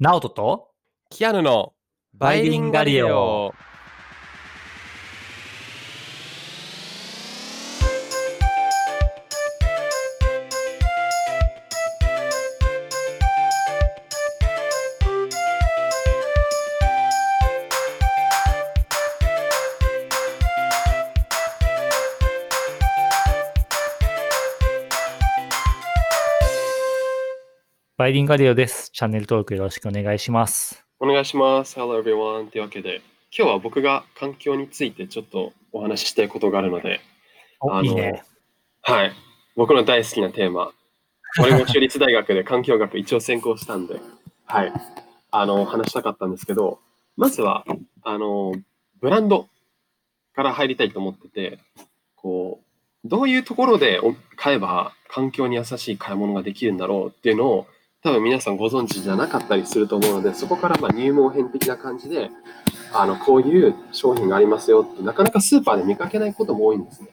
ナオトとキアヌのバイリンガリオ。バイリンガリオです。チャンネル登録よろしくお願いします。お願いします。Hello everyone. というわけで、今日は僕が環境についてちょっとお話ししたいことがあるので、おあのいいね。はい。僕の大好きなテーマ。俺も州立大学で 環境学一応専攻したんで、はい。あの、話したかったんですけど、まずは、あの、ブランドから入りたいと思ってて、こう、どういうところでお買えば環境に優しい買い物ができるんだろうっていうのを、多分皆さんご存知じゃなかったりすると思うので、そこからまあ入門編的な感じで、あの、こういう商品がありますよって、なかなかスーパーで見かけないことも多いんですね。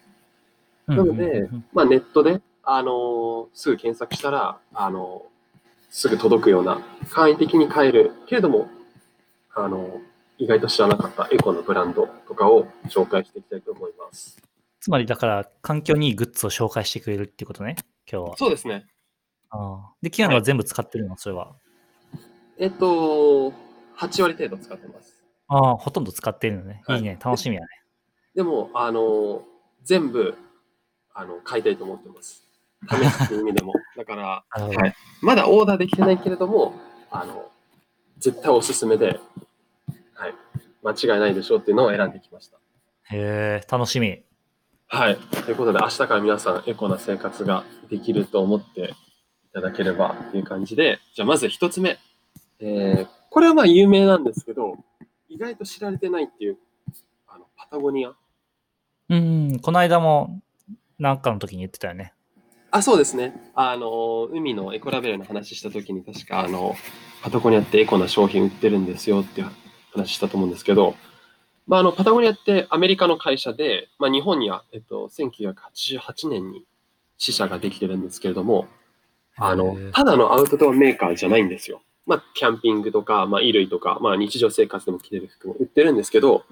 ななので、まあ、ネットで、あのーすぐ検索したら、あのーすぐ届くような、簡易的に買える、けれども、あのー意外と知らなかったエコのブランドとかを紹介していきたいと思います。つまりだから、環境にいいグッズを紹介してくれるっていうことね、今日は。そうですね。ああで、キアヌは全部使ってるの、それは。えっと、8割程度使ってます。ああ、ほとんど使ってるのね。はいいいね、楽しみやね。でも、あのー全部、あの、買いたいと思ってます。試すっていう意味でも。だから、まだオーダーできてないけれども、あの、絶対おすすめで、はい、間違いないでしょうっていうのを選んできました。へえ、楽しみ。はい。ということで、明日から皆さんエコな生活ができると思っていただければという感じで、じゃあまず一つ目。えー、これはまあ有名なんですけど、意外と知られてないっていう、あの、パタゴニア。うん、この間も、なんかの時に言ってたよね。あ、そうですね。あの、海のエコラベルの話したときに、確か、あの、パタゴニアってエコな商品売ってるんですよっていう話したと思うんですけど、まあ、あの、パタゴニアってアメリカの会社で、まあ、日本には、えっと、1988年に支社ができてるんですけれども、あのただのアウトドアメーカーじゃないんですよ。まあ、キャンピングとか、まあ、衣類とか、まあ、日常生活でも着れる服も売ってるんですけど、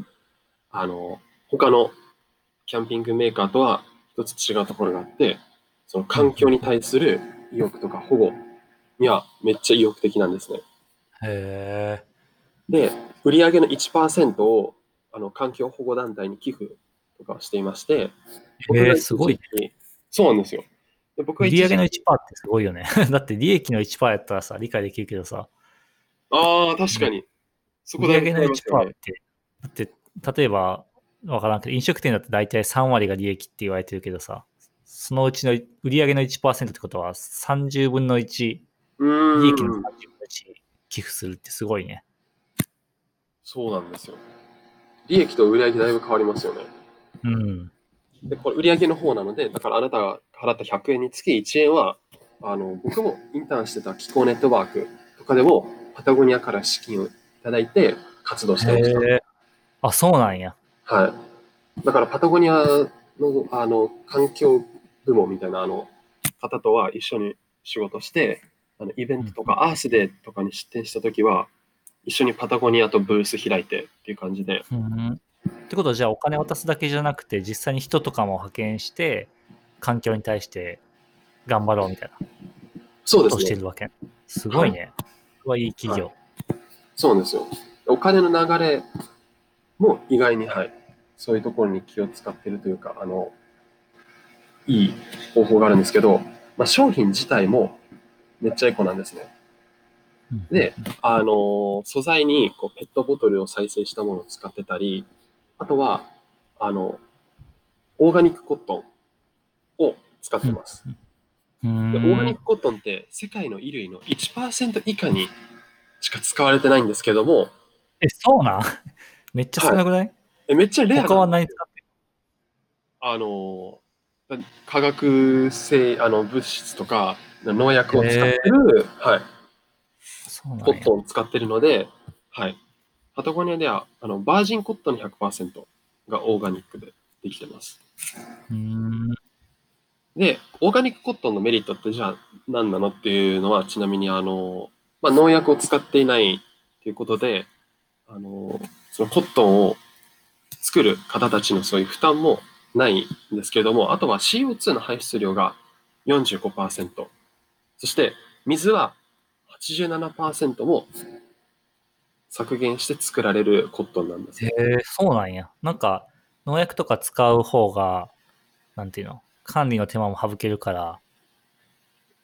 あの、他のキャンピングメーカーとは一つ違うところがあって、その環境に対する意欲とか保護にはめっちゃ意欲的なんですね。へえ。で、売上の1%をあの環境保護団体に寄付とかをしていまして、え、が一すごいそうなんですよ。で僕は売上の1%ってすごいよね。だって利益の1%やったらさ、理解できるけどさ、ああ、確かに。そこだけ売上の1%違いますよねって、だって、例えば、わからんけど、飲食店だって大体3割が利益って言われてるけどさ、そのうちの売上の1%ってことは30分の1、うーん利益の30分の1寄付するってすごいね。そうなんですよ。利益と売上だいぶ変わりますよね。うん。で、これ売上の方なので、だからあなたが払った100円につき1円は、あの、僕もインターンしてた気候ネットワークとかでも、パタゴニアから資金をいただいて活動してました。あ、そうなんや。はい。だからパタゴニアの、あの、環境部門みたいな、あの、方とは一緒に仕事して、あの、イベントとか、アースデーとかに出展したときは、一緒にパタゴニアとブース開いてっていう感じで、うん。ってことは、じゃあお金渡すだけじゃなくて、実際に人とかも派遣して、環境に対して頑張ろうみたいなそうですね。してるわけ。すごいね。はいい企業。そうなんですよ。お金の流れも意外に、はい、そういうところに気を使ってるというか、あの、いい方法があるんですけど、まあ、商品自体もめっちゃエコなんですね。うんで、あの、素材にこうペットボトルを再生したものを使ってたり、あとは、あの、オーガニックコットンを使ってます。でオーガニッん。クコットンって世界の衣類の1%以下にしか使われてないんですけども、え、そうなん？めっちゃ少なくない、えめっちゃレア他はな、何使ってあの、化学性、あの、物質とか農薬を使ってる、はい、コットンを使ってるので、はい。パタゴニアでは、あの、バージンコットンの100%がオーガニックでできてます。で、オーガニックコットンのメリットってじゃあ何なのっていうのは、ちなみにあの、まあ、農薬を使っていないということで、あの、そのコットンを作る方たちのそういう負担もないんですけれども、あとは CO2 の排出量が45%、そして水は87%も削減して作られるコットンなんですへえそうなんや。なんか、農薬とか使う方が、なんていうの、管理の手間も省けるから、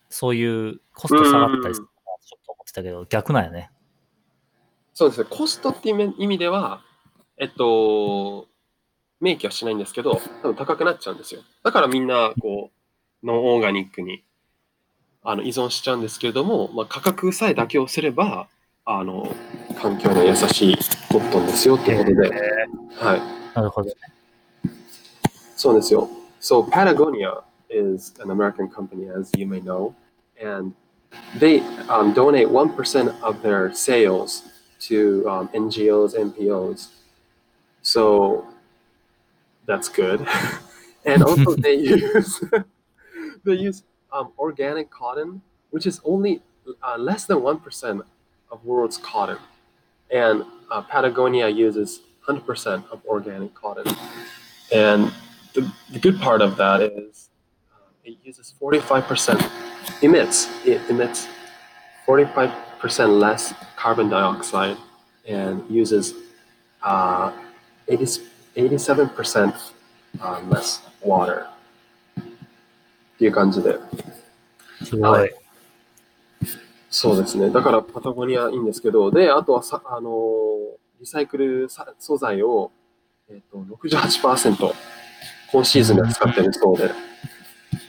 そういうコスト下がったりするのかなちょっと思ってたけど、逆なんやね。そうですね。コストっていう意味では、えっと、明記はしないんですけど、多分高くなっちゃうんですよ。だからみんな、こう、ノンオーガニックにあの依存しちゃうんですけれども、まあ、価格さえ妥協すれば、あの、環境に優しいコットンですよっていうことで、はい。なるほど。そうですよ。So Patagonia is an American company, as you may know, and they um, donate 1% of their sales to um, NGOs, NPOs. So that's good. and also they use they use um, organic cotton, which is only uh, less than 1% of world's cotton. And uh, Patagonia uses 100% of organic cotton. And the, the good part of that is uh, it uses 45% emits it emits 45% less carbon dioxide and uses uh, 80, 87% uh, less water っていう感じで。すご。はい そうですね。だからパタゴニアいいんですけど、で、あとはさ、あのーリサイクルさ素材を、えっと68%今シーズンで使ってるそうで。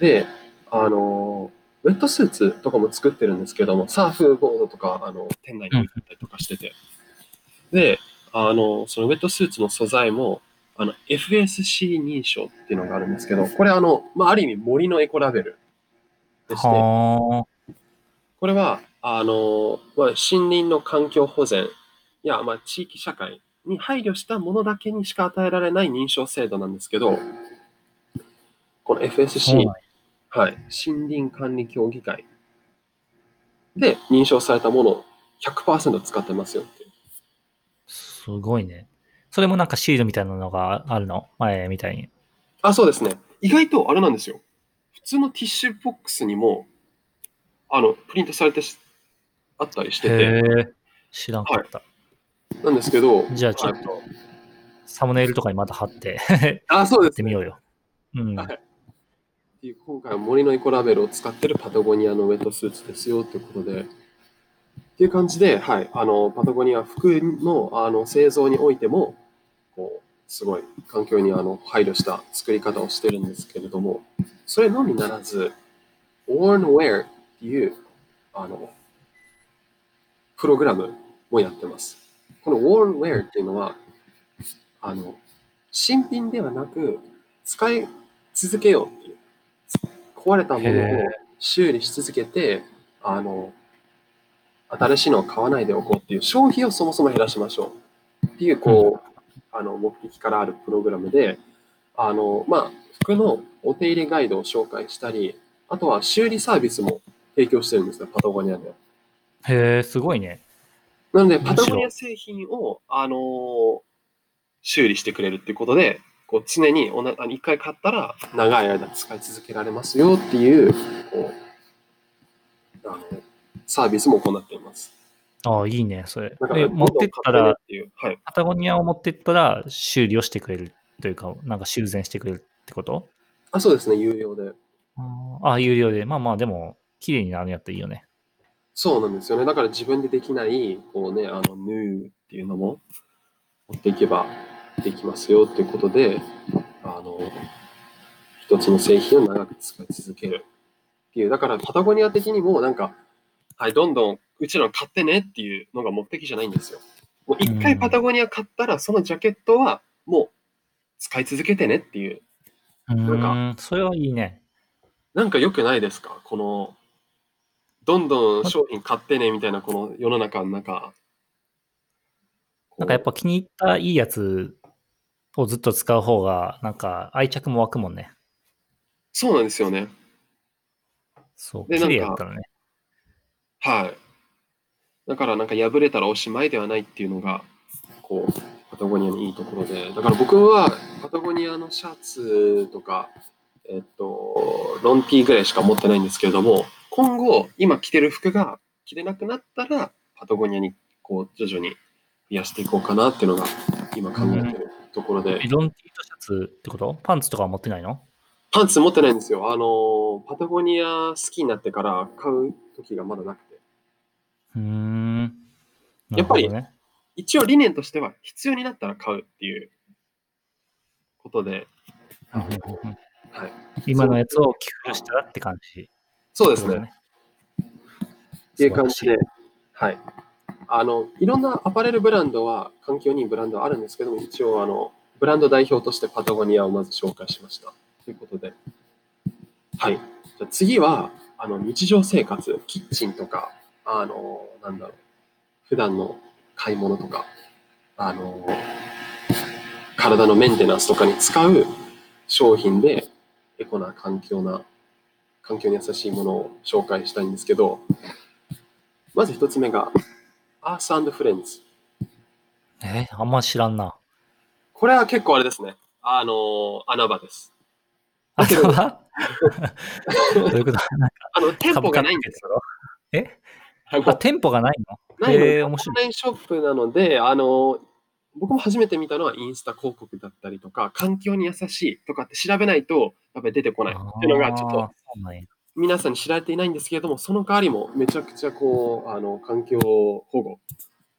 で、あのーウェットスーツとかも作ってるんですけども、サーフボードとか、あの、店内に置いたりとかしてて。で、あの、そのウェットスーツの素材も、あの、FSC 認証っていうのがあるんですけど、これあの、まあ、ある意味森のエコラベルでして、はこれは、あの、まあ、森林の環境保全や、まあ、地域社会に配慮したものだけにしか与えられない認証制度なんですけど、このあ。FSC、はい、森林管理協議会で認証されたものを100%使ってますよっていう。すごいね。それもなんかシールみたいなのがあるの？前みたいに。あ、そうですね。意外とあれなんですよ。普通のティッシュボックスにも、あの、プリントされてしあったりしてて。知らんかった。なんですけど、じゃあちょっとサムネイルとかにまた貼ってあ、そうやですね。ってみようよ。うん。はいっていう今回は森のエコラベルを使ってるパタゴニアのウェットスーツですよということで、っていう感じで、はい、あのパタゴニア服のあの製造においても、こうすごい環境にあの配慮した作り方をしてるんですけれども、それのみならず、Worn Wear っていうあのプログラムもやってます。この Wear っていうのは、あの新品ではなく、使い続けようっていう。壊れたものを修理し続けて、あの、新しいのを買わないでおこうっていう、消費をそもそも減らしましょうっていう、こう、あの、目的からあるプログラムで、あの、まあ、服のお手入れガイドを紹介したり、あとは修理サービスも提供してるんですよ、パタゴニアで。へえ、すごいね。なので、パタゴニア製品を、あのー修理してくれるっていうことで、こう常におなあの一回買ったら長い間使い続けられますよっていう、こう、あの、サービスも行っています。ああ、いいね、それで、持ってったら、っていう、はい。パタゴニアを持ってったら修理をしてくれるというか、なんか修繕してくれるってこと？あ、そうですね、有料で。ああ、有料で。まあまあ、でも、綺麗になるんやったらいいよね。そうなんですよね。だから自分でできない、こうね、あの、ヌーっていうのも持っていけばできますよっていうことで、あの、一つの製品を長く使い続けるっていう。だからパタゴニア的にもなんか、はい、どんどんうちらの買ってねっていうのが目的じゃないんですよ。もう一回パタゴニア買ったら、そのジャケットはもう使い続けてねっていう。うなんーん、それはいいね。なんか良くないですか？この、どんどん商品買ってねみたいなこの世の中の中。なんかやっぱ気に入ったいいやつをずっと使う方が、なんか愛着も湧くもんね。そうなんですよね。そう、で綺麗なんかね。はい。だからなんか破れたらおしまいではないっていうのが、こう、パタゴニアのいいところで、だから僕はパタゴニアのシャツとか、えっと、ロンティーぐらいしか持ってないんですけれども、今後、今着てる服が着れなくなったら、パタゴニアにこう徐々に増やしていこうかなっていうのが今考えてるところで、ロンティーとシャツってこと？パンツとかは持ってないの？パンツ持ってないんですよ。あの、パタゴニア好きになってから買う時がまだなくて。うーん。やっぱり一応理念としては必要になったら買うっていうことで、はい、今のやつを寄付したらって感じ。そうですね。っていう感じではい。あの、いろんなアパレルブランドは、環境にいいブランドはあるんですけども、一応、あの、ブランド代表としてパタゴニアをまず紹介しました。ということで、はい。じゃあ次は、あの、日常生活、キッチンとか、あの、なんだろう、普段の買い物とか、あの、体のメンテナンスとかに使う商品で、エコな環境な、環境に優しいものを紹介したいんですけど、まず一つ目が、Earth and Friends。えあんま知らんな。これは結構あれですね。あの、穴場です。あ、だけど そういうこと？あの、店舗がないんですよ。よ。え？あ店舗がないの？ないのへえ面白いオンラインショップなので、あの、僕も初めて見たのはインスタ広告だったりとか、環境に優しいとかって調べないと、やっぱり出てこないっていうのが、ちょっと皆さんに知られていないんですけれども、その代わりもめちゃくちゃこう、あの、環境保護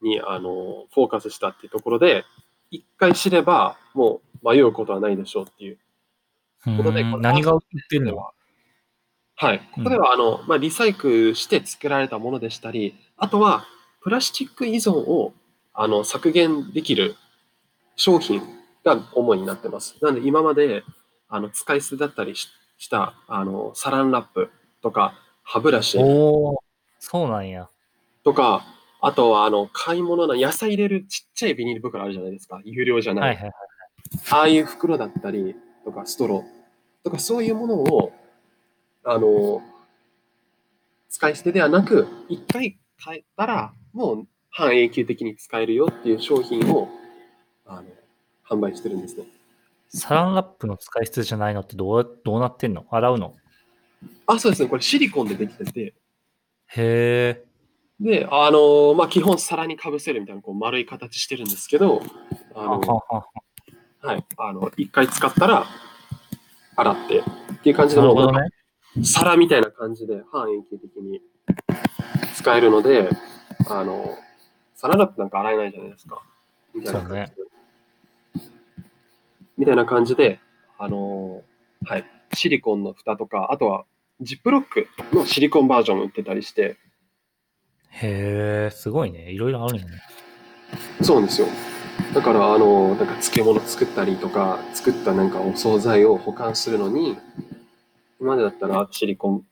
に、あの、フォーカスしたっていうところで、一回知れば、もう迷うことはないでしょうっていう。うことで何が売ってるの？はい。ここでは、あの、まあ、リサイクルして作られたものでしたり、あとは、プラスチック依存を、あの、削減できる商品が主になってます。なので、今まで、あの、使い捨てだったりしした、あの、サランラップとか、歯ブラシそうなんや。とか、あとは、あの、買い物の野菜入れるちっちゃいビニール袋あるじゃないですか。有料じゃない。はいはいはい。ああいう袋だったりとか、ストローとか、そういうものを、あの、使い捨てではなく、一回買えたら、もう半永久的に使えるよっていう商品を、あの、販売してるんですね。サランラップの使い捨てじゃないのってどうどうなってんの？洗うの？あ、そうですね。これシリコンでできてて、へえ。で、あの、まあ、基本皿にかぶせるみたいな、こう丸い形してるんですけど、あははの、ははい。あの、一回使ったら、洗って、っていう感じで、もうなるほどね。皿みたいな感じで半永久的に使えるので、あの、皿ラップなんか洗えないじゃないですか。みたいな感じで。みたいな感じで、あの、はい。シリコンの蓋とか、あとはジップロックのシリコンバージョンを売ってたりして、へえ、すごいね。いろいろあるんやね。そうなんですよ。だから、あの、なんか漬物作ったりとか、作ったなんかお惣菜を保管するのに、今までだったらシリコン、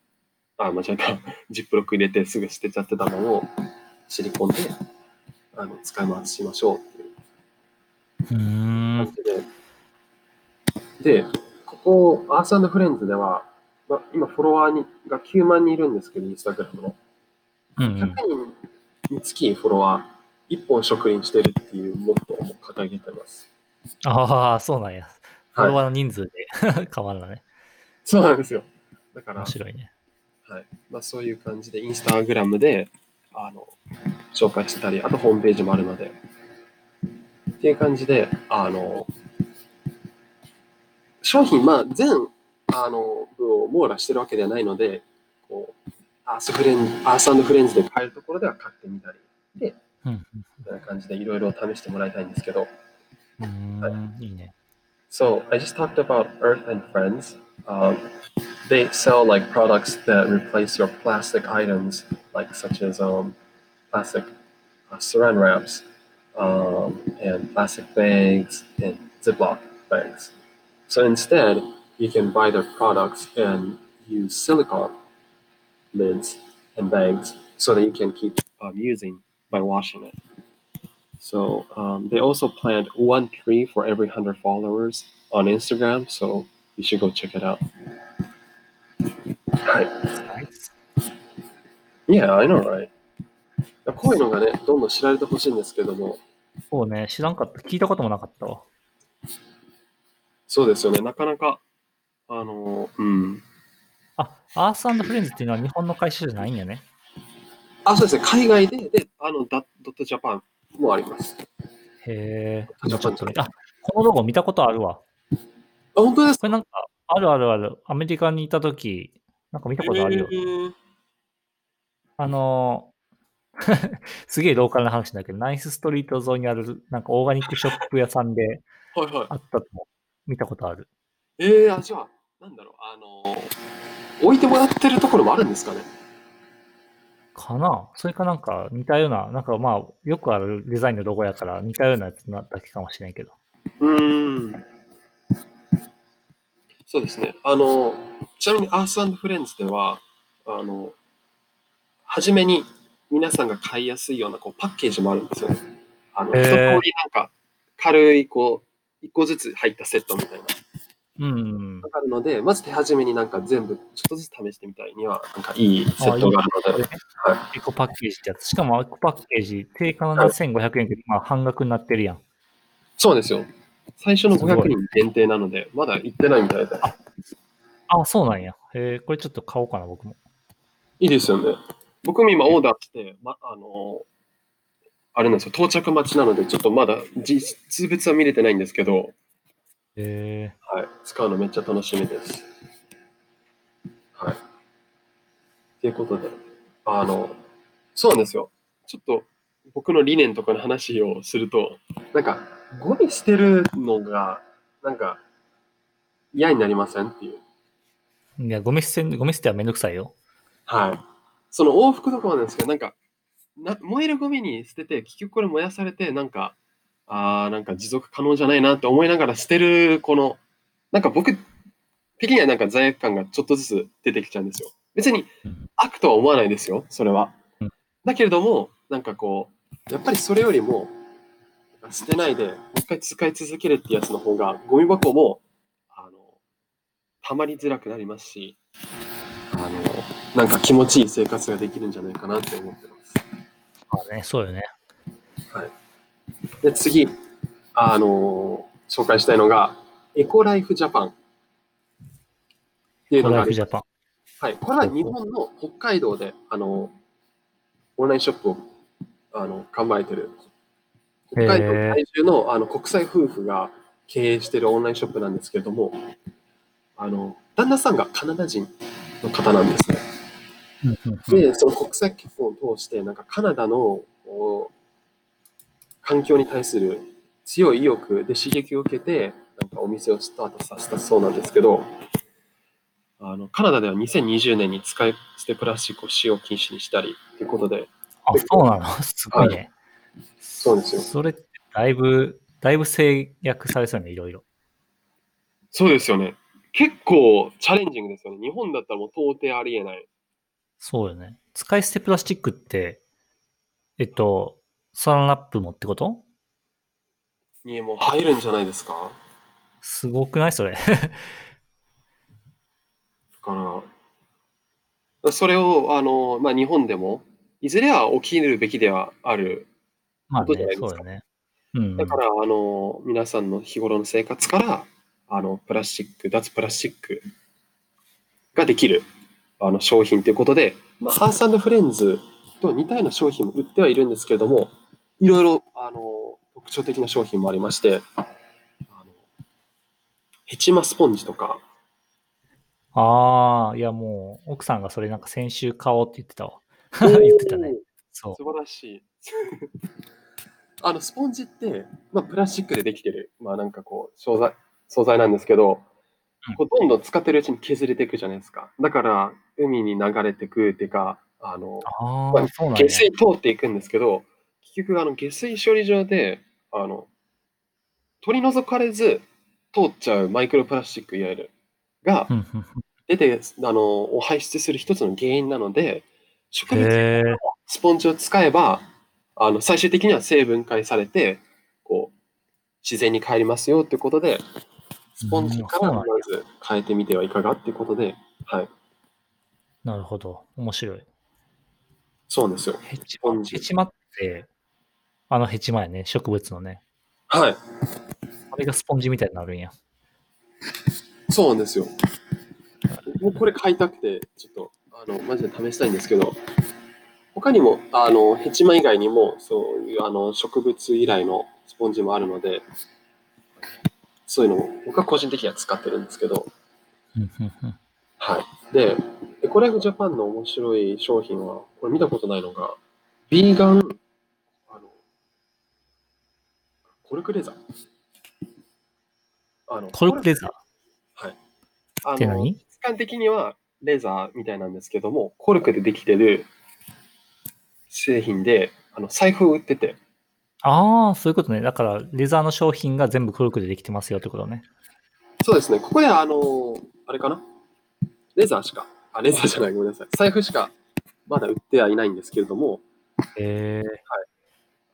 あ、間違えた、ジップロック入れてすぐ捨てちゃってたのを、シリコンであの使い回しましょうっていう。感じで。で、ここ、アースフレンズでは、ま、今フォロワーにが9万人いるんですけど、インスタグラムの。100うんうん。人につきフォロワー1本植林してるっていうモットーも掲げてます。ああ、そうなんや。フォはいロワーの人数で 変わるのね。そうなんですよ。だから面、白いね。はいまあ、そういう感じで、インスタグラムであの紹介してたり、あとホームページもあるので、っていう感じで、あの商品、まあ、全あの部を網羅してるわけではないので、こうアースフレンアースフレンズで買えるところでは買ってみたり、で、うんみたいな感じでいろいろ試してもらいたいんですけど、うん。うーん、いいね。So I just talked about Earth and Friends. Um, they sell like products that replace your plastic items, like such as um, plastic uh, saran wraps um, and plastic bags and Ziploc bags. So instead, you can buy their products and use silicone lids and bags so that you can keep um, using by washing it. So um, they also plant one tree for every 100 followers on Instagram. So you should go check it out. Hi. Nice. Yeah, I know, right? こういうのがね、どんどん知られてほしいんですけども、そうね、知らんかった。聞いたこともなかったわ。そうですよね、なかなか、あの、うん。あ、アースフレンズっていうのは日本の会社じゃないんやね。あ、そうですね、海外で、で、あの、ダドットジャパンもあります。へえ。ジャパンちょっとね、あ、このロゴ見たことあるわ。あ、本当ですこれなんか、あるあるある。アメリカにいたとき、なんか見たことあるよ。えーあのー すげえローカルな話だけど、ナイスストリート沿いにある、なんかオーガニックショップ屋さんで はいはい。あったと。見たことある。えー、あ、じゃあ、なんだろう、あの置いてもらってるところもあるんですかね？かな？それかなんか似たような、なんかまあ、よくあるデザインのロゴやから似たようなやつなだけかもしれんけど。うーん。そうですね。あの、ちなみにアースフレンズでは、あの、初めに皆さんが買いやすいようなこうパッケージもあるんですよね。あの、へー一通りなんか軽いこう、一個ずつ入ったセットみたいな。うん。あるので、まず手始めになんか全部ちょっとずつ試してみたいには、なんかいいセットがあるので、はエコパッケージってやつ。しかもエコパッケージ、定価の7500円で、まあ半額になってるやん。そうですよ。最初のすごい500人限定なので、まだ行ってないみたいで。あ、そうなんや。へえ、これちょっと買おうかな、僕も。いいですよね。僕も今オーダーして、ま、あの、あれなんですよ、到着待ちなので、ちょっとまだ実物は見れてないんですけど、へえ。はい、使うのめっちゃ楽しみです。はい。ということで、あの、そうなんですよ。ちょっと僕の理念とかの話をすると、なんか、ゴミ捨てるのが、なんか、嫌になりませんっていう。いや、ゴミ捨て、ゴミ捨てはめんどくさいよ。はい。その往復とかもなんですけど、なんか、な燃えるゴミに捨てて、結局これ燃やされて、なんか、あーなんか持続可能じゃないなって思いながら捨てる、この、なんか僕的にはなんか罪悪感がちょっとずつ出てきちゃうんですよ。別にうん悪とは思わないですよ、それはうん。だけれども、なんかこう、やっぱりそれよりも、捨てないで、もう一回使い続けるってやつの方が、ゴミ箱も、あの、溜まりづらくなりますし、なんか気持ちいい生活ができるんじゃないかなって思ってます。まあね、そうよね。で、次、あの、紹介したいのが、エコライフジャパンっていうのがありコライフジャパン。はい。これは日本の北海道で、あの、オンラインショップを、あの、構えてる、北海道在住のあの国際夫婦が経営しているオンラインショップなんですけれども、あの、旦那さんがカナダ人の方なんですね。で、その国際結婚を通して、なんかカナダの環境に対する強い意欲で刺激を受けて、なんかお店をスタートさせたそうなんですけど、あのカナダでは2020年に使い捨てプラスチックを使用禁止にしたりということで、あ、そうなの？すごいね。そうですよ。それだいぶ、だいぶ制約されそうね、いろいろ。そうですよね。結構チャレンジングですよね。日本だったらもう到底ありえない。そうよね。使い捨てプラスチックって、えっと、サランラップもってこと？にもう入るんじゃないですか？すごくないそれ？だから、それを、あの、まあ、日本でも、いずれは起きるべきではある。まあことじゃない、ですかねそうよね。うん。だから、あの、皆さんの日頃の生活から、あの、プラスチック、脱プラスチックができる、あの、商品ということで、まあ、ハースフレンズと似たような商品も売ってはいるんですけれども、いろいろ、あの、特徴的な商品もありまして、あのヘチマスポンジとか、ああ、いやもう、奥さんがそれなんか先週買おうって言ってたわ。言ってたね。そ素晴らしい。あの、スポンジって、まあ、プラスチックでできてる、まあ、なんかこう、素材、素材なんですけどうん、こうどんどん使ってるうちに削れていくじゃないですか。だから、海に流れてくっていうか、あの、う。あまあ、下。水通っていくんですけど、結局、あの、下水処理場で、あの、取り除かれず通っちゃうマイクロプラスチック、いわゆる、が出て、あの、を排出する一つの原因なので、植物へえ。スポンジを使えば、あの最終的には成分解されて、こう、自然に帰りますよってことで、スポンジからまず変えてみてはいかがっていうことで、はい。なるほど。面白い。そうですよ。ヘチスポンジヘチマって、あのヘチマやね、植物のね。はい。あれがスポンジみたいになるんや。そうなんですよ。もうこれ買いたくて、ちょっと、あの、マジで試したいんですけど、他にも、あの、ヘチマ以外にも、そういう、あの、植物由来のスポンジもあるので、そういうのを、僕は個人的には使ってるんですけど、はい。で、エコライフジャパンの面白い商品は、これ見たことないのが、ビーガン、あの、コルクレザー。あのコルクレザー？はい。あって何？質感的にはレザーみたいなんですけども、コルクでできてる製品で、あの財布を売ってて、ああ、そういうことね。だから、レザーの商品が全部コルクでできてますよってことね。そうですね、ここであの、あれかな？レザーしか、あ、レザーじゃない、ごめんなさい。財布しかまだ売ってはいないんですけれども、へえ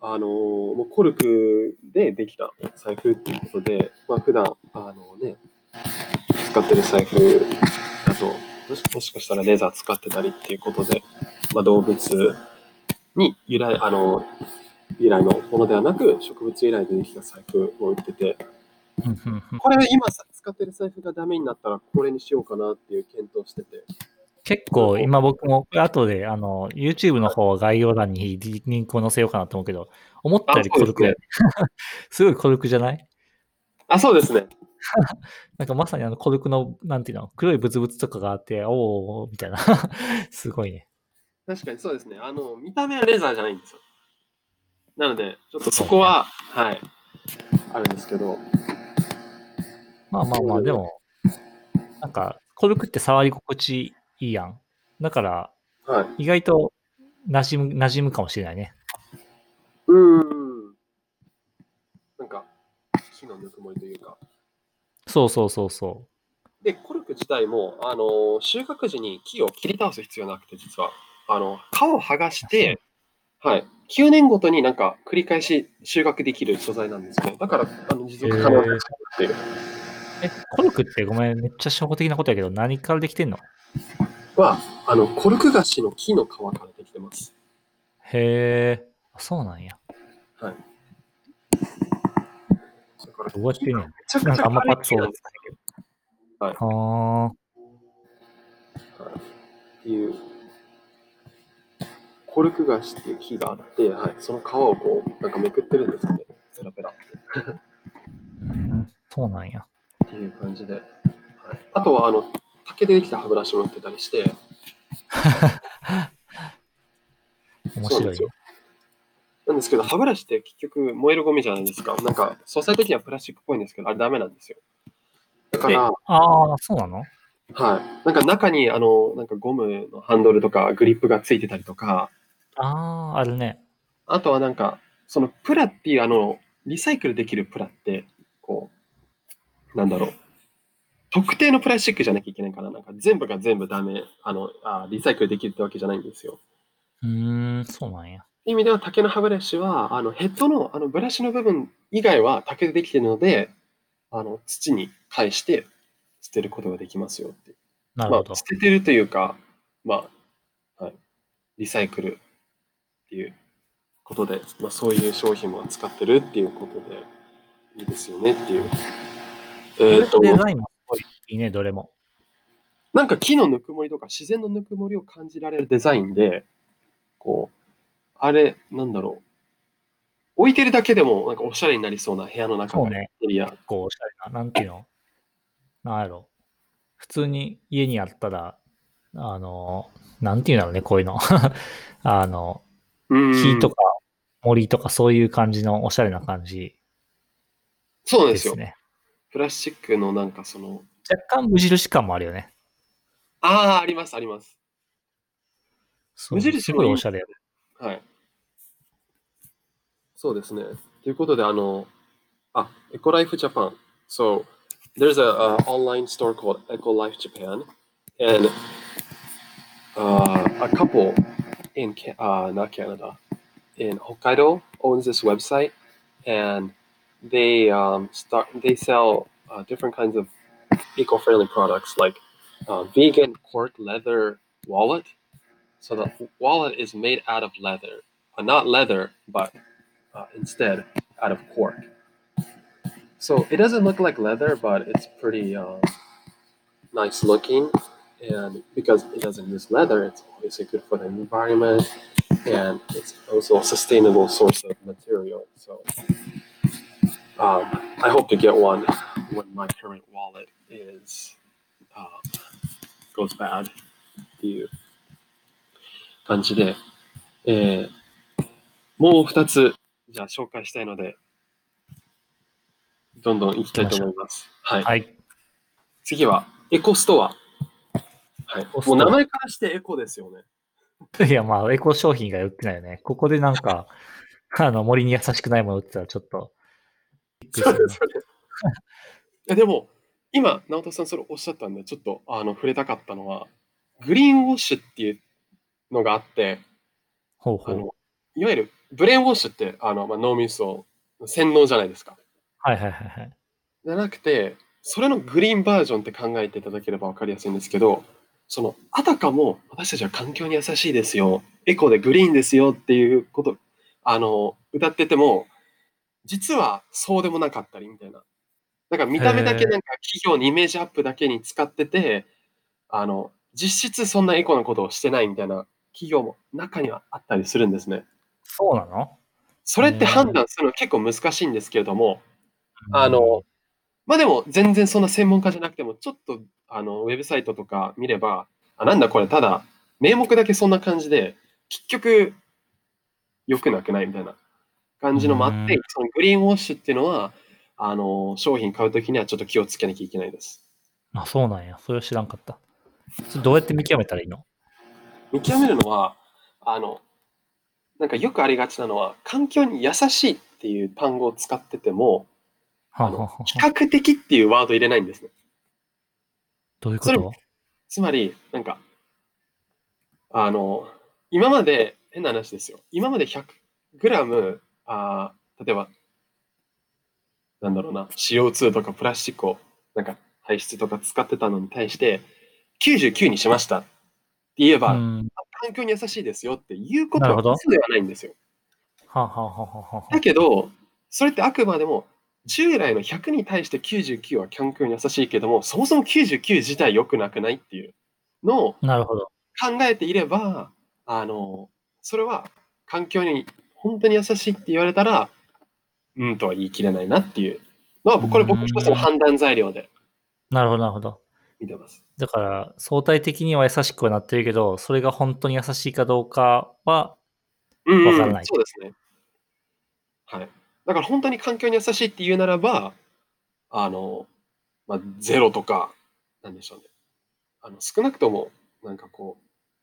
あのもうコルクでできた財布っていうことで、まあ普段あのね、使ってる財布だと、もしもしかしたらレザー使ってたりっていうことで、まあ、動物に由来、あの、由来のものではなく、植物由来でできた財布を売ってて、これ今さ使ってる財布がダメになったらこれにしようかなっていう検討してて、結構、今僕も、後で、あの、YouTube の方は概要欄にリリンクを載せようかなと思うけど、思ったよりコルクや、すごいコルクじゃない？あ、そうですね。なんかまさにあのコルクの、なんていうの、黒いブツブツとかがあって、おー、みたいな。すごいね。確かにそうですね。あの、見た目はレザーじゃないんですよ。なので、ちょっとそこは、はい、あるんですけど、まあまあまあ、でも、なんか、コルクって触り心地いいやん。だから、はい。意外と馴染む、馴染むかもしれないね。うーん。なんか、木のぬくもりというか。そうそうそうそで、コルク自体も、あの、収穫時に木を切り倒す必要なくて、実は。あの、皮を剥がして、はい。9年ごとになんか繰り返し収穫できる素材なんですね。だから、あの持続可能なっていうう。え、コルクってごめん、めっちゃ初歩的なことやけど、何からできてんの？は、あの、コルク菓子の木の皮からできてます。へえ、あそうなんや。はい。だからどうやってんねん。めちゃくなんかあんまパッと想像木なんですつかないけど。はあ。っていう、コルク菓子っていう木があって、はい、その皮をこう、なんかめくってるんですよね。ペラペラそうなんや。っていう感じで。はい、あとは、あの、竹でできた歯ブラシも売ってたりして、面白いですよ。なんですけど、歯ブラシって結局燃えるゴミじゃないですか。なんか、素材的にはプラスチックっぽいんですけど、あれダメなんですよ。だから、ああ、そうなの？はい。なんか中に、あの、なんかゴムのハンドルとかグリップがついてたりとか、ああ、あるね。あとはなんか、そのプラっていうあの、リサイクルできるプラって、こう、なんだろう。特定のプラスチックじゃなきゃいけないから、なんか全部が全部ダメ、あの、あリサイクルできるってわけじゃないんですよ。うーん、そうなんや。意味では竹の歯ブラシは、あのヘッドのあのブラシの部分以外は竹でできているので、あの土に返して捨てることができますよって。なるほどまあ、捨。ててるというか、まあ、はい、リサイクルっていうことで、まあ、そういう商品も使ってるっていうことで、いいですよねっていう。えっ、と、デザインもいいいね、どれも。なんか木のぬくもりとか自然のぬくもりを感じられるデザインで、こう、あれ、なんだろう。置いてるだけでもなんかおしゃれになりそうな部屋の中のエリア。結構おしゃれな。なんていうの？なんやろ。普通に家にあったら、あの、なんていうんだろうね、こういうの。あの、うん木とか森とかそういう感じのおしゃれな感じそうなんですよ。プラスチックのなんかその、若干無印感もあるよね。ああ、あります、あります。無印すもいいごいおしゃれやはい。そうですね。ということで、あの、あ、エコライフジャパン。So, there's a, uh online store called Ecolife Japan, and uh, a couple in uh, not Canada, in Hokkaido owns this website, and they um, start they sell uh, different kinds of eco-friendly products like uh, vegan cork leather wallet. So the wallet is made out of leather. Uh, not leather, but uh, instead out of cork. So it doesn't look like leather, but it's pretty uh, nice looking And because it doesn't use leather, it's obviously good for the environment and it's also a sustainable source of material. So um, I hope to get one when my current wallet is uh, goes bad っていう感じで、えーもう2つじゃあ紹介したいので、どんどん行きたいと思います。はい。はい。次はエコストア。 はい。もう名前からしてエコですよね。いや、まあ、エコ商品が売ってないよね。ここでなんか、あの、森に優しくないもの売ってたらちょっと、そうですよね。でも、今、直人さんそれおっしゃったんで、ちょっとあの触れたかったのは、グリーンウォッシュっていうのがあって、ほうほう。あのいわゆるブレーンウォッシュってあの、まあ、脳みそ洗脳じゃないですか。はいはいはいはい。じゃなくて、それのグリーンバージョンって考えていただければ分かりやすいんですけど、そのあたかも私たちは環境に優しいですよ、エコでグリーンですよっていうこと、あの、歌ってても、実はそうでもなかったりみたいな。だから見た目だけなんか企業にイメージアップだけに使ってて、あの、実質そんなエコなことをしてないみたいな企業も中にはあったりするんですね。そうなの？それって判断するの結構難しいんですけれども、あの、まあでも全然そんな専門家じゃなくても、ちょっとあのウェブサイトとか見れば、あなんだこれ、ただ名目だけそんな感じで、結局良くなくないみたいな感じのもあってうん、そのグリーンウォッシュっていうのは、あの商品買うときにはちょっと気をつけなきゃいけないです。あ、そうなんや。それは知らんかった。どうやって見極めたらいいの？見極めるのは、あの、なんかよくありがちなのは、環境に優しいっていう単語を使ってても、はあはあはあ比較的っていうワード入れないんですね。どういうこと？つまり、なんか、あの、今まで、変な話ですよ。今まで100グラム、あー例えば、なんだろうな、CO2 とかプラスチックを、なんか排出とか使ってたのに対して、99にしましたって言えば、うん。環境に優しいですよっていうことはなるほど嘘ではないんですよ。はあ、はあはあはあはあだけど、それってあくまでも、従来の100に対して99は環境に優しいけども、そもそも99自体良くなくないっていうのを。考えていれば、あの、それは環境に本当に優しいって言われたら、うんとは言い切れないなっていうのは、これ僕一つの判断材料でなるほど、なるほど。見てます。だから、相対的には優しくはなってるけど、それが本当に優しいかどうかは、うん、わからないそうですね。はい。だから本当に環境に優しいって言うならば、あの、まあ、ゼロとか、なんでしょうね。あの少なくとも、なんかこ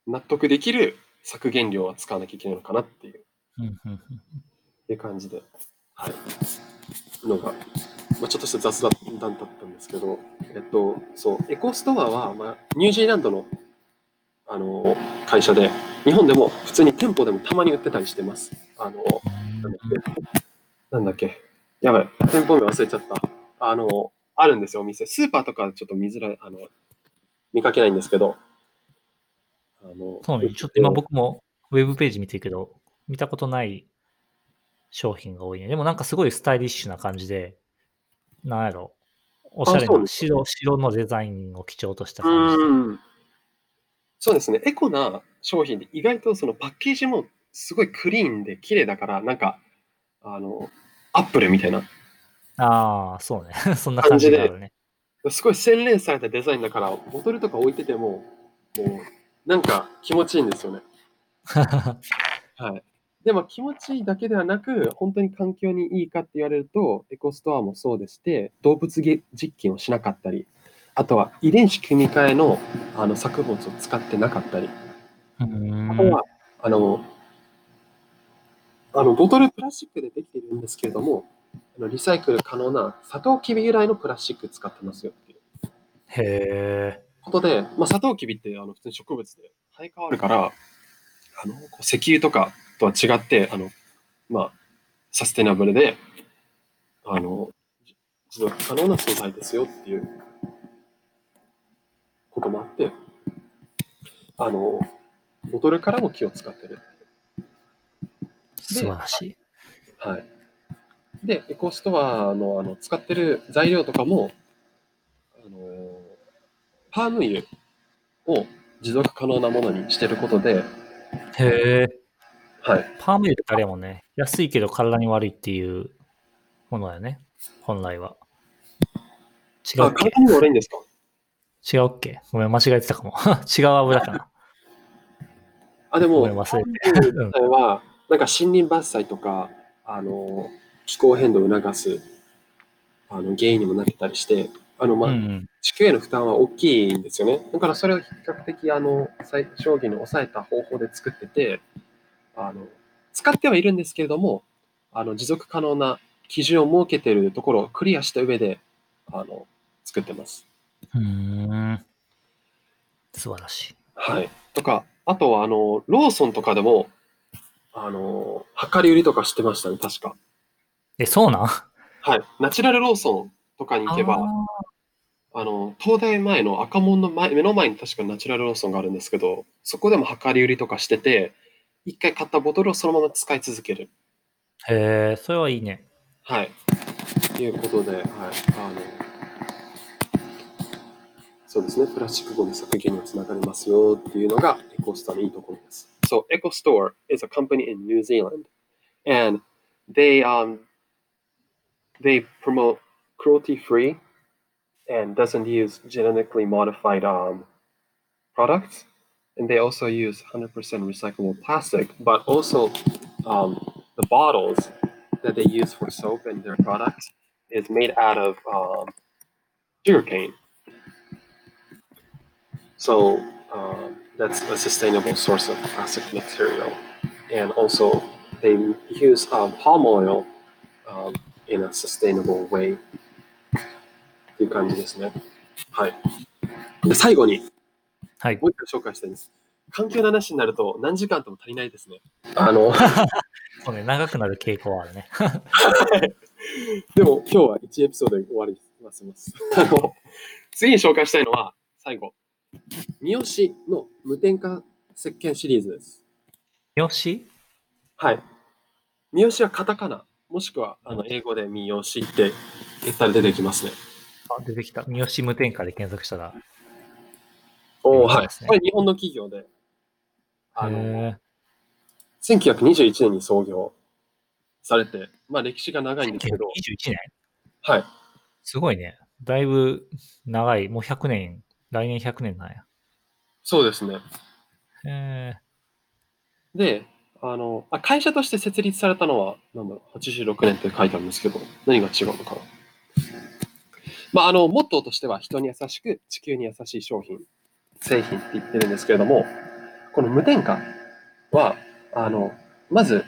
う、納得できる削減量は使わなきゃいけないのかなっていうっていう感じで、はい。のが、まあ、ちょっとした雑談だったんですけど、えっと、そう、エコストアは、まあ、ニュージーランドの、あの、会社で、日本でも普通に店舗でもたまに売ってたりしてます。あの、なんだっけ、なんだっけ、やばい、店舗名忘れちゃった。あの、あるんですよ、お店。スーパーとかちょっと見づらい、あの、見かけないんですけど、あの、そうね。ちょっと今僕もウェブページ見てるけど、見たことない商品が多いね。でもなんかすごいスタイリッシュな感じで、なんやろ。おしゃれな白白のデザインを基調としたう感じで。ーんそうですね、エコな商品で意外とそのパッケージもすごいクリーンで綺麗だから、なんか、あの、アップルみたいな、ああ、そうね。そんな感じがあるね。すごい洗練されたデザインだから、ボトルとか置いてても、もう、なんか気持ちいいんですよね。はい。でも気持ちいいだけではなく、本当に環境にいいかって言われると、エコストアもそうでして、動物実験をしなかったり、あとは遺伝子組み換えのあの作物を使ってなかったり、あんとは、あの、あのボトルプラスチックでできているんですけれども、リサイクル可能なサトウキビ由来のプラスチック使ってますよっていうへえ。ことで、まあ、サトウキビってあの普通に植物で生え変わるから、あの石油とかとは違って、あのまあ、サステナブルで、あの、持続可能な素材ですよっていうこともあって、あの、ボトルからも木を使ってる。素晴らしい。はい。で、エコストアのあの使ってる材料とかも、あのパーム油を持続可能なものにしてることで、へえ。はい。パーム油ってあれやもんね。安いけど体に悪いっていうものだよね。本来は。違うあ、体に悪いんですか？違うっけ？ごめん、間違えてたかも。違う油かな。あ、でも、パーム油自体は、なんか森林伐採とか、あの、気候変動を促す、あの、原因にもなってたりして、あの、まあ、うんうん。地球への負担は大きいんですよね。だからそれを比較的あの最小限に抑えた方法で作っててあの、使ってはいるんですけれども、あの持続可能な基準を設けているところをクリアした上であの作ってます。うーん。素晴らしい。はい。とか、あとはあのローソンとかでも、あの、量り売りとかしてましたね、確か。え、そうなん？はい。ナチュラルローソンとかに行けば、あの、東大前の赤門の前、目の前に確かナチュラルローソンがあるんですけど、そこでも量り売りとかしてて、一回買ったボトルをそのまま使い続ける。へえ、それはいいね。はい。ということで、はい。あの、そうですね。プラスチックゴミ削減につながりますよっていうのがエコストアのいいところです。So, EcoStore is a company in New Zealand and they, um, they promote cruelty-free and doesn't use genetically modified um, products. And they also use 100% recyclable plastic, but also um, the bottles that they use for soap and their products is made out of um, sugarcane. So um, that's a sustainable source of plastic material. And also, they use um, palm oil um, in a sustainable way. っていう感じですね。はい。で最後に、はい。もう一回紹介したいんです。環境の話になると何時間とも足りないですね。あの、そうね、長くなる傾向はあるね。でも今日は1エピソードで終わりますます。あの、次に紹介したいのは、最後、三好の無添加石鹸シリーズです。よしはい。三好はカタカナ、もしくはあの英語で三好って言ったら出てきますね。あ、出てきた。三好無添加で検索したら。おーはいこれ日本の企業で、あの、へ1921年に創業されて、まあ歴史が長いんですけど、1921年？はい。すごいね。だいぶ長い。もう100年。来年100年なんや。そうですね。へえ。で、あの、あ会社として設立されたのは、なんだろう、86年って書いてあるんですけど、何が違うのかな。まあ、あの、モットーとしては、人に優しく、地球に優しい商品、製品って言ってるんですけれども、この無添加は、あの、まず、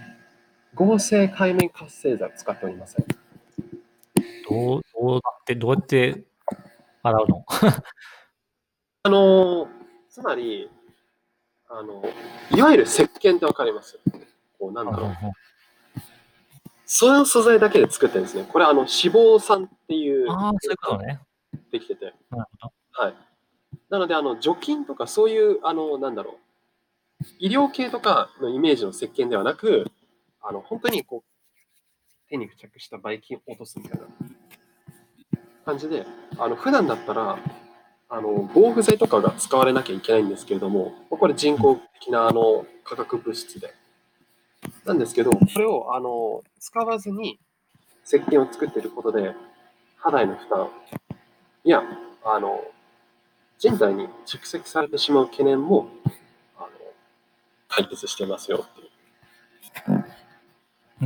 合成界面活性剤を使っておりません。どう、どうなって、どうやって洗うの？あの、つまり、あの、いわゆる石鹸ってわかります？こう、なんだろう。その素材だけで作ってるんですね。これ、あの、脂肪酸っていう、ああ、そういうことね。できてて。なるほど。はい。なので、あの、除菌とかそういう、あの、なんだろう。医療系とかのイメージの石鹸ではなく、あの、本当にこう、手に付着したばい菌を落とすみたいな感じで、あの、普段だったら、あの、防腐剤とかが使われなきゃいけないんですけれども、これ人工的な、あの、化学物質で。なんですけど、これを、あの、使わずに石鹸を作っていることで、肌への負担や、あの、人体に蓄積されてしまう懸念も、あの、解決してますよっていう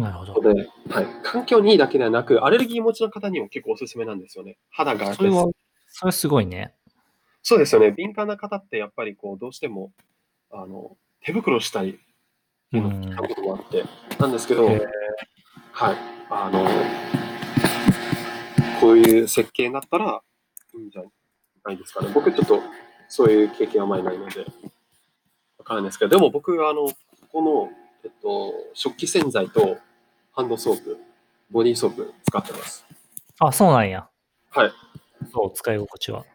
なるほどで、はい。環境にいいだけではなく、アレルギー持ちの方にも結構おすすめなんですよね。肌がそれは、それすごいね。そうですよね。敏感な方ってやっぱりこう、どうしても、あの、手袋したいっていうのもあって、なんですけど、はい。あの、こういう設計だったらいいんじゃないですかね。僕ちょっとそういう経験はあまりないので、わからないですけど、でも僕、あの、この、えっと、食器洗剤とハンドソープ、ボディーソープ使ってます。あ、そうなんや。はい。どう使い心地は。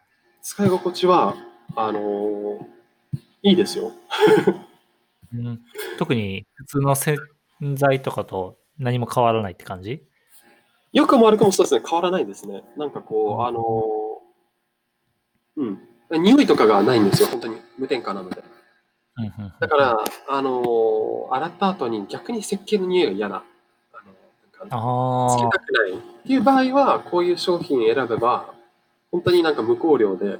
使い心地は、あのいいですよ。うん、特に普通の洗剤とかと何も変わらないって感じ？良くも悪くもそうですね、変わらないですね。なんかこう、あのーうん。匂いとかがないんですよ、本当に。無添加なので。だから、あのー洗った後に逆に石鹸の匂いが嫌だ。あのなんかつけたくないっていう場合は、こういう商品選べば、本当になんか無香料で、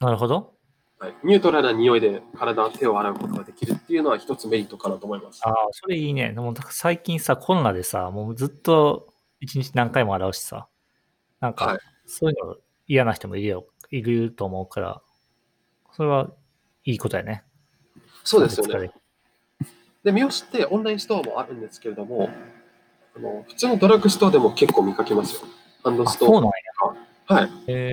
なるほど。はい、ニュートラルな匂いで体、手を洗うことができるっていうのは一つメリットかなと思います。ああ、それいいね。でも最近さ、コロナでさ、もうずっと一日何回も洗うしさ、なんはいか、そういうの嫌な人もいるよ、いると思うから、それはいいことやね。そうですよね。で、三好ってオンラインストアもあるんですけれども、あの普通のドラッグストアでも結構見かけますよ。ハンドあ、ストそうなんや。ア。はい。え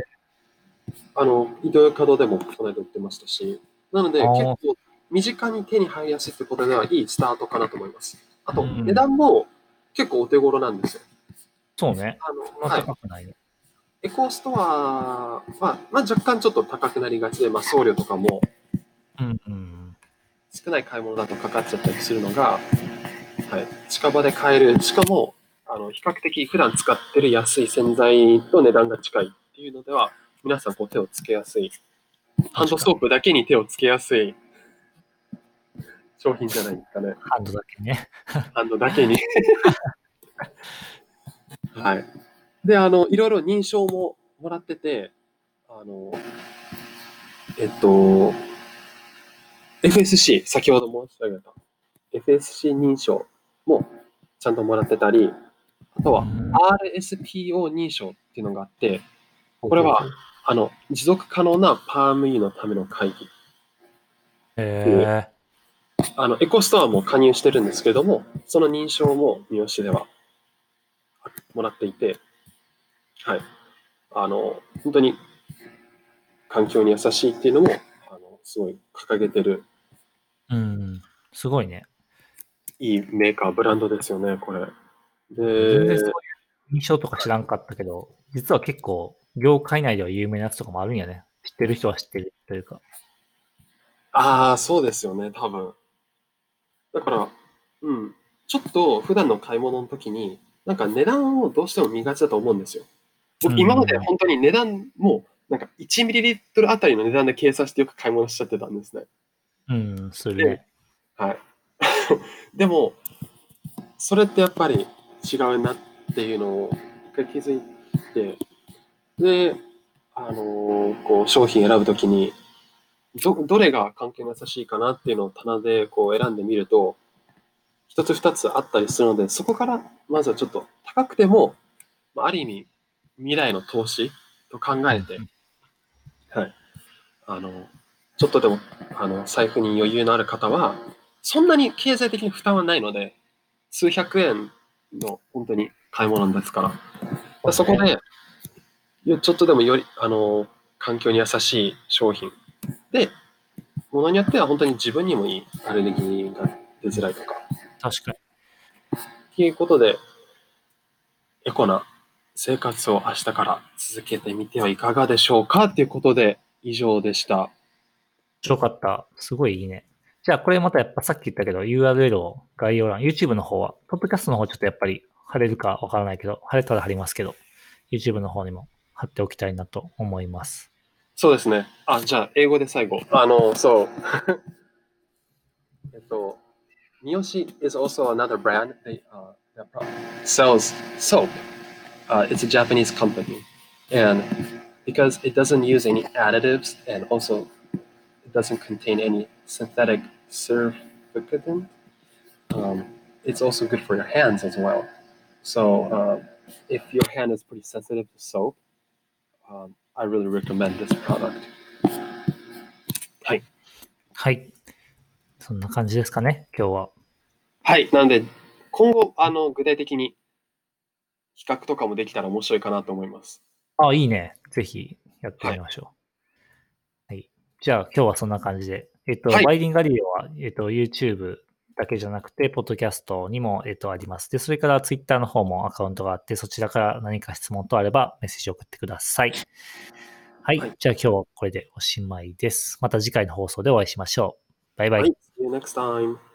あの、移動稼働でもこの間売ってましたし、なのであー結構身近に手に入りやすいってことではいいスタートかなと思います。あと、うんうん値段も結構お手頃なんですよ。そうね。あの、そんなはい。高くないね。エコーストアは、まあ、まあ、若干ちょっと高くなりがちで、まあ、送料とかもうんうん。少ない買い物だとかかっちゃったりするのが、はい、近場で買える、しかも、あの、比較的普段使ってる安い洗剤と値段が近いっていうのでは、皆さんこう手をつけやすい、ハンドソープだけに手をつけやすい商品じゃないですかね。ハンドだけね。ハンドだけに。はい。で、あの、いろいろ認証ももらってて、あの、えっと、FSC、先ほど申し上げた、FSC 認証もちゃんともらってたり、あとはうん RSPO 認証っていうのがあって、これは、あの、持続可能なパーム油のための会議。へえあの、エコストアも加入してるんですけども、その認証も三好ではもらっていて、はい。あの、本当に環境に優しいっていうのも、あの、すごい掲げてるうん。すごいね。いいメーカー、ブランドですよね、これ。全然でそういう印象とか知らんかったけど、実は結構、業界内では有名なやつとかもあるんやね。知ってる人は知ってるというか。ああ、そうですよね、多分。だから、うん、ちょっと普段の買い物の時に、なんか値段をどうしても見がちだと思うんですよ。僕、うん今まで本当に値段も、なんか1ミリリットルあたりの値段で計算してよく買い物しちゃってたんですね。うん、するね。はい。でも、それってやっぱり違うなっていうのを一回気づいて、で、あのーこう商品選ぶときにど、どれが環境に優しいかなっていうのを棚でこう選んでみると、一つ二つあったりするので、そこからまずはちょっと高くても、まあある意味未来の投資と考えて、はい。あの、ちょっとでもあの財布に余裕のある方は、そんなに経済的に負担はないので、数百円の本当に買い物ですから。だからそこで、ちょっとでもより、あの、環境に優しい商品。で、ものによっては本当に自分にもいいアレルギーが出づらいとか。確かに。っていうことで、エコな生活を明日から続けてみてはいかがでしょうか？っていうことで、以上でした。面白かった。すごいいいね。じゃあ、これまたやっぱさっき言ったけど、URL を概要欄、YouTube の方は、ポッドキャストの方ちょっとやっぱり貼れるかわからないけど、貼れたら貼りますけど、YouTube の方にも貼っておきたいなと思います。そうですね。あ、じゃあ、英語で最後。あの、そう。えっと、Miyoshi is also another brand that, uh, that sells soap. Uh, it's a Japanese company. And because it doesn't use any additives and also it doesn't contain any synthetic surfactant, um, it's also good for your hands as well. So uh, if your hand is pretty sensitive to soap, um, I really recommend this product. はい。はい。そんな感じですかね、今日は。はい。なので、今後、あの、具体的に比較とかもできたら面白いかなと思います。あ、いいね。ぜひやってみましょう。はい。じゃあ、今日はそんな感じで。えっと、はいバイリンガリオは、えっと、YouTube だけじゃなくて、ポッドキャストにも、えっと、あります。で、それから Twitter の方もアカウントがあって、そちらから何か質問とあればメッセージを送ってください。はい。はいじゃあ今日はこれでおしまいです。また次回の放送でお会いしましょう。バイバイ。はい。See you next time.